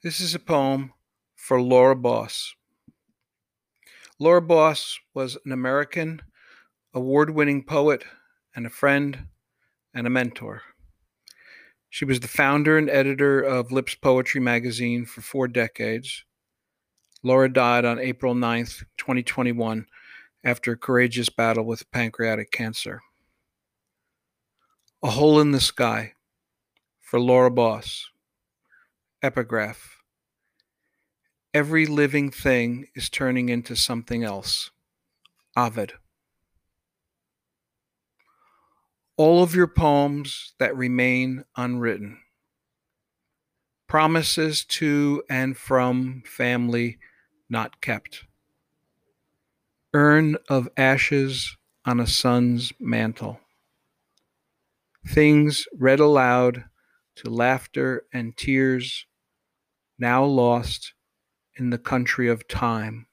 This is a poem for Laura Boss. Laura Boss was an American award winning poet and a friend and a mentor. She was the founder and editor of Lips Poetry magazine for four decades. Laura died on April 9th, 2021, after a courageous battle with pancreatic cancer. A Hole in the Sky for Laura Boss. Epigraph Every living thing is turning into something else. Ovid. All of your poems that remain unwritten. Promises to and from family not kept. Urn of ashes on a son's mantle. Things read aloud to laughter and tears, now lost in the country of time.